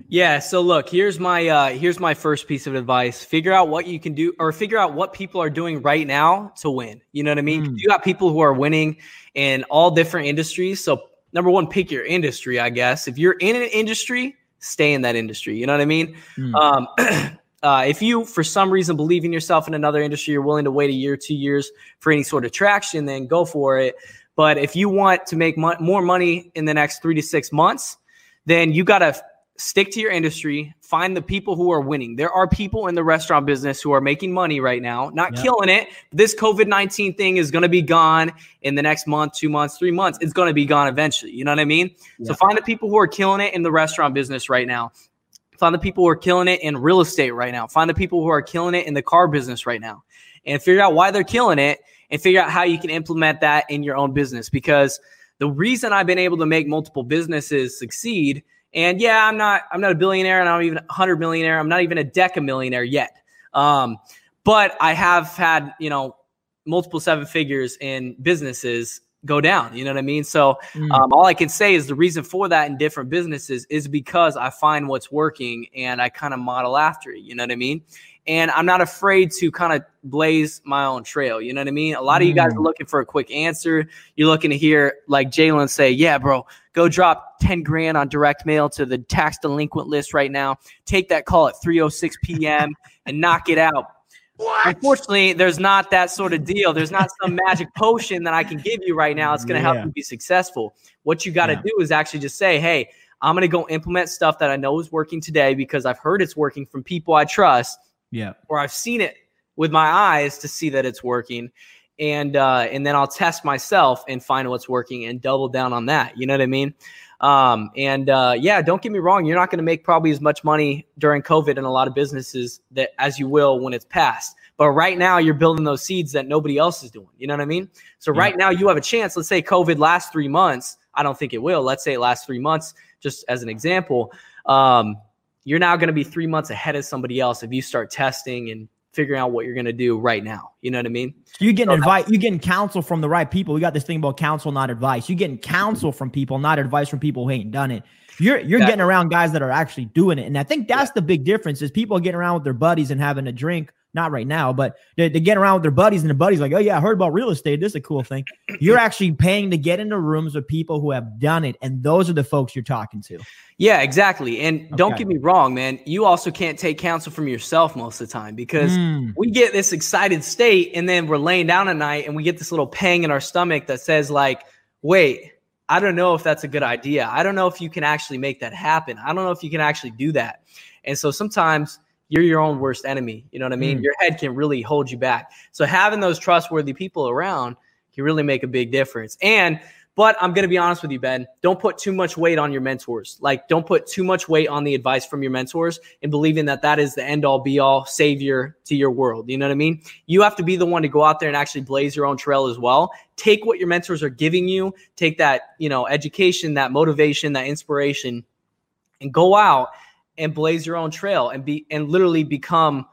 Yeah, so look, here's my uh here's my first piece of advice. Figure out what you can do or figure out what people are doing right now to win. You know what I mean? Mm. You got people who are winning in all different industries. So number one, pick your industry, I guess. If you're in an industry, stay in that industry. You know what I mean? Mm. Um Uh, if you, for some reason, believe in yourself in another industry, you're willing to wait a year, two years for any sort of traction, then go for it. But if you want to make mo- more money in the next three to six months, then you got to stick to your industry, find the people who are winning. There are people in the restaurant business who are making money right now, not killing it. This COVID 19 thing is going to be gone in the next month, two months, three months. It's going to be gone eventually. You know what I mean? So find the people who are killing it in the restaurant business right now. Find the people who are killing it in real estate right now. Find the people who are killing it in the car business right now and figure out why they're killing it and figure out how you can implement that in your own business. Because the reason I've been able to make multiple businesses succeed, and yeah, I'm not I'm not a billionaire and I'm even a hundred millionaire. I'm not even a deca millionaire yet. Um, but I have had, you know, multiple seven figures in businesses go down. You know what I mean? So mm. um, all I can say is the reason for that in different businesses is because I find what's working and I kind of model after it. You know what I mean? And I'm not afraid to kind of blaze my own trail. You know what I mean? A lot of you guys are mm. looking for a quick answer. You're looking to hear like Jalen say, "Yeah, bro, go drop 10 grand on direct mail to the tax delinquent list right now. Take that call at 3:06 p.m. and knock it out." What? Unfortunately, there's not that sort of deal. There's not some magic potion that I can give you right now. It's going to yeah. help you be successful. What you got to yeah. do is actually just say, hey, I'm going to go implement stuff that I know is working today because I've heard it's working from people I trust. Yeah. Or I've seen it with my eyes to see that it's working. And uh, and then I'll test myself and find what's working and double down on that. You know what I mean? Um, and uh, yeah, don't get me wrong, you're not going to make probably as much money during COVID in a lot of businesses that as you will when it's past. But right now, you're building those seeds that nobody else is doing. You know what I mean? So yeah. right now, you have a chance. Let's say COVID lasts three months. I don't think it will. Let's say it lasts three months, just as an example. Um, you're now going to be three months ahead of somebody else if you start testing and figuring out what you're going to do right now. You know what I mean? So you're getting so advice, you're getting counsel from the right people. We got this thing about counsel, not advice. You're getting counsel from people, not advice from people who ain't done it. You're you're getting around guys that are actually doing it. And I think that's yeah. the big difference is people getting around with their buddies and having a drink not right now, but they, they get around with their buddies and the buddies like, oh yeah, I heard about real estate. This is a cool thing. You're actually paying to get into rooms with people who have done it, and those are the folks you're talking to. Yeah, exactly. And okay. don't get me wrong, man. You also can't take counsel from yourself most of the time because mm. we get this excited state, and then we're laying down at night, and we get this little pang in our stomach that says like, wait. I don't know if that's a good idea. I don't know if you can actually make that happen. I don't know if you can actually do that. And so sometimes you're your own worst enemy. You know what I mean? Mm. Your head can really hold you back. So having those trustworthy people around can really make a big difference. And but I'm going to be honest with you, Ben. Don't put too much weight on your mentors. Like, don't put too much weight on the advice from your mentors and believing that that is the end all be all savior to your world. You know what I mean? You have to be the one to go out there and actually blaze your own trail as well. Take what your mentors are giving you, take that, you know, education, that motivation, that inspiration, and go out and blaze your own trail and be and literally become,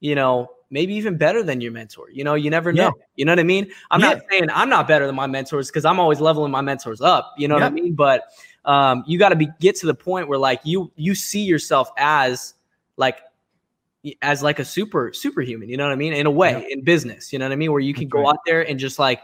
you know, maybe even better than your mentor. You know, you never know. Yeah. You know what I mean? I'm yeah. not saying I'm not better than my mentors because I'm always leveling my mentors up. You know yeah. what I mean? But um, you got to be get to the point where like you you see yourself as like as like a super superhuman. You know what I mean? In a way, in business. You know what I mean? Where you can That's go right. out there and just like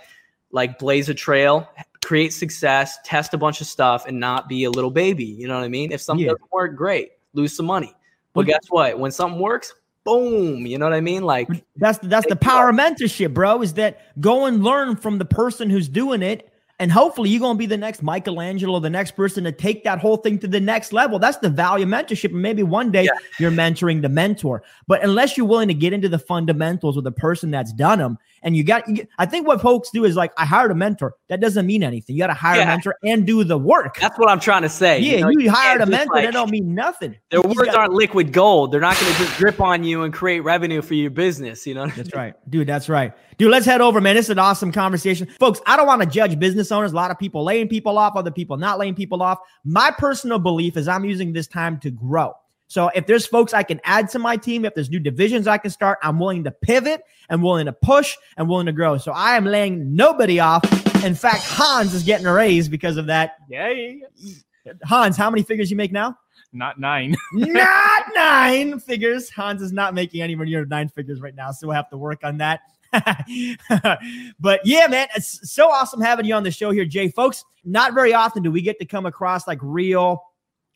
like blaze a trail, create success, test a bunch of stuff, and not be a little baby. You know what I mean? If something doesn't work, great lose some money. But guess what? When something works, boom. You know what I mean? Like that's that's the power of mentorship, bro. Is that go and learn from the person who's doing it and hopefully you're going to be the next Michelangelo, the next person to take that whole thing to the next level. That's the value of mentorship. And maybe one day yeah. you're mentoring the mentor. But unless you're willing to get into the fundamentals with the person that's done them, and you got, I think what folks do is like, I hired a mentor. That doesn't mean anything. You got to hire yeah. a mentor and do the work. That's what I'm trying to say. Yeah, you, know, you, you hired a mentor. Like, that don't mean nothing. Their words got aren't liquid gold. They're not going to just drip on you and create revenue for your business. You know? That's right. Dude, that's right. Dude, let's head over, man. This is an awesome conversation. Folks, I don't want to judge business owners. A lot of people laying people off, other people not laying people off. My personal belief is I'm using this time to grow. So if there's folks I can add to my team, if there's new divisions I can start, I'm willing to pivot and willing to push and willing to grow. So I am laying nobody off. In fact, Hans is getting a raise because of that. Yay. Hans, how many figures you make now? Not nine. not nine figures. Hans is not making anywhere near nine figures right now. So we'll have to work on that. but yeah, man, it's so awesome having you on the show here, Jay. Folks, not very often do we get to come across like real.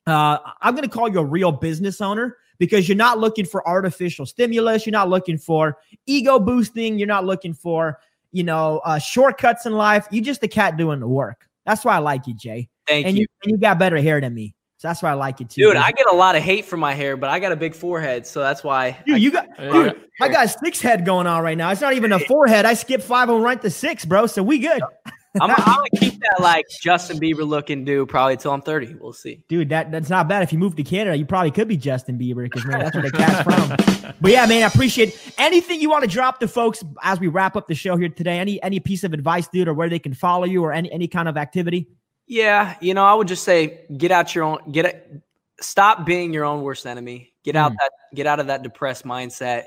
Uh, I'm going to call you a real business owner because you're not looking for artificial stimulus. You're not looking for ego boosting. You're not looking for, you know, uh, shortcuts in life. You're just a cat doing the work. That's why I like you, Jay. Thank and you. you. And you got better hair than me. So that's why I like you too. Dude, I get a lot of hate for my hair, but I got a big forehead, so that's why. Dude, I, you got dude, I got a six head going on right now. It's not even a forehead. I skipped five and right to six, bro. So we good. I'm, I'm, gonna keep that like Justin Bieber looking dude probably till I'm 30. We'll see. Dude, that that's not bad. If you move to Canada, you probably could be Justin Bieber because man, that's where the cat's from. But yeah, man, I appreciate anything you want to drop to folks as we wrap up the show here today. Any any piece of advice, dude, or where they can follow you or any any kind of activity. Yeah, you know, I would just say get out your own get it stop being your own worst enemy. Get out mm. that get out of that depressed mindset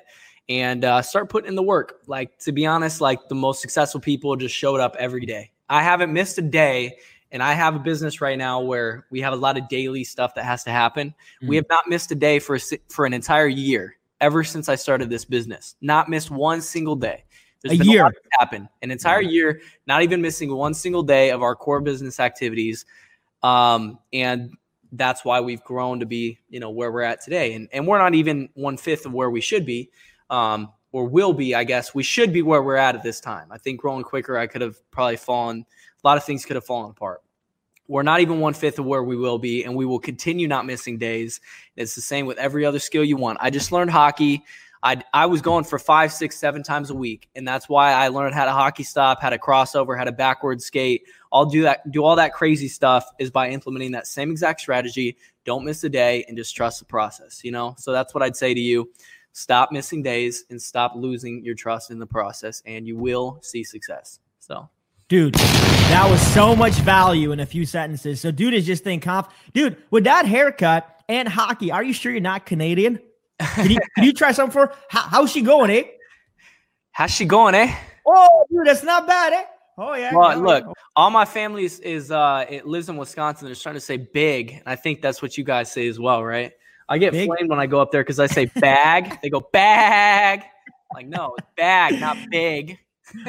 and uh, start putting in the work. Like to be honest, like the most successful people just showed up every day. I haven't missed a day, and I have a business right now where we have a lot of daily stuff that has to happen. Mm. We have not missed a day for a, for an entire year ever since I started this business. Not missed one single day. There's a year a happen an entire year, not even missing one single day of our core business activities. Um, and that's why we've grown to be, you know, where we're at today. And, and we're not even one fifth of where we should be. Um, or will be, I guess, we should be where we're at at this time. I think growing quicker, I could have probably fallen, a lot of things could have fallen apart. We're not even one fifth of where we will be, and we will continue not missing days. It's the same with every other skill you want. I just learned hockey. I, I was going for five, six, seven times a week, and that's why I learned how to hockey stop, how to crossover, how to backward skate. I'll do that, do all that crazy stuff is by implementing that same exact strategy. Don't miss a day and just trust the process. You know, so that's what I'd say to you. Stop missing days and stop losing your trust in the process, and you will see success. So, dude, that was so much value in a few sentences. So, dude is just think conf. Dude, with that haircut and hockey, are you sure you're not Canadian? Can you, can you try something for? How, how's she going, eh? How's she going, eh? Oh, dude, that's not bad, eh? Oh yeah. Well, look, all my family is, is uh it lives in Wisconsin. They're trying to say big, and I think that's what you guys say as well, right? I get big? flamed when I go up there because I say bag. they go bag. like, no, it's bag, not big.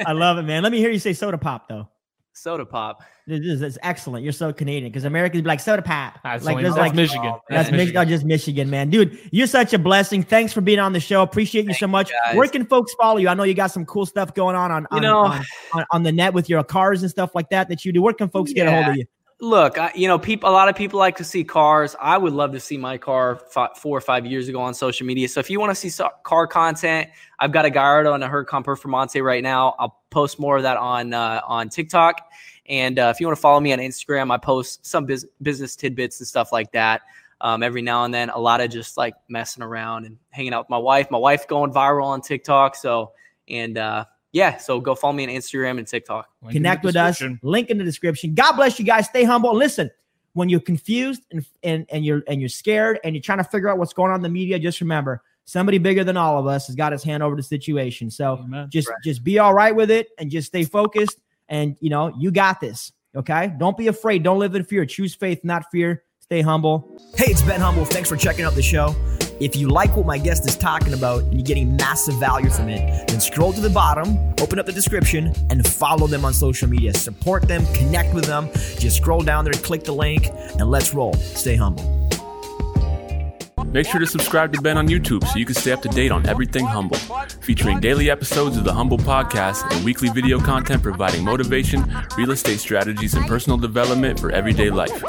I love it, man. Let me hear you say soda pop though. Soda pop. This is it's excellent. You're so Canadian because Americans be like soda pop. That's like that's like Michigan. Oh, that's, that's Michigan. Mich- oh, just Michigan, man. Dude, you're such a blessing. Thanks for being on the show. Appreciate you Thank so much. You Where can folks follow you? I know you got some cool stuff going on on, on, you know, on, on, on, the net with your cars and stuff like that that you do. Where can folks yeah. get a hold of you? Look, I, you know, people. A lot of people like to see cars. I would love to see my car five, four or five years ago on social media. So if you want to see so, car content, I've got a Gallardo and a Huracan Performante right now. I'll post more of that on uh, on TikTok. And uh, if you want to follow me on Instagram, I post some biz- business tidbits and stuff like that. Um, every now and then, a lot of just like messing around and hanging out with my wife. My wife going viral on TikTok. So, and uh, yeah, so go follow me on Instagram and TikTok. Link Connect with us. Link in the description. God bless you guys. Stay humble. Listen, when you're confused and, and, and you're and you're scared and you're trying to figure out what's going on in the media, just remember somebody bigger than all of us has got his hand over the situation. So Amen. just right. just be all right with it and just stay focused. And you know, you got this. Okay. Don't be afraid. Don't live in fear. Choose faith, not fear. Stay humble. Hey, it's Ben Humble. Thanks for checking out the show. If you like what my guest is talking about and you're getting massive value from it, then scroll to the bottom, open up the description, and follow them on social media. Support them, connect with them. Just scroll down there, click the link, and let's roll. Stay humble. Make sure to subscribe to Ben on YouTube so you can stay up to date on everything Humble, featuring daily episodes of the Humble Podcast and weekly video content providing motivation, real estate strategies, and personal development for everyday life.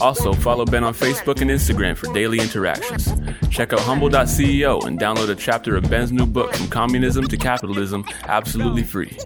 Also, follow Ben on Facebook and Instagram for daily interactions. Check out humble.ceo and download a chapter of Ben's new book, From Communism to Capitalism, absolutely free.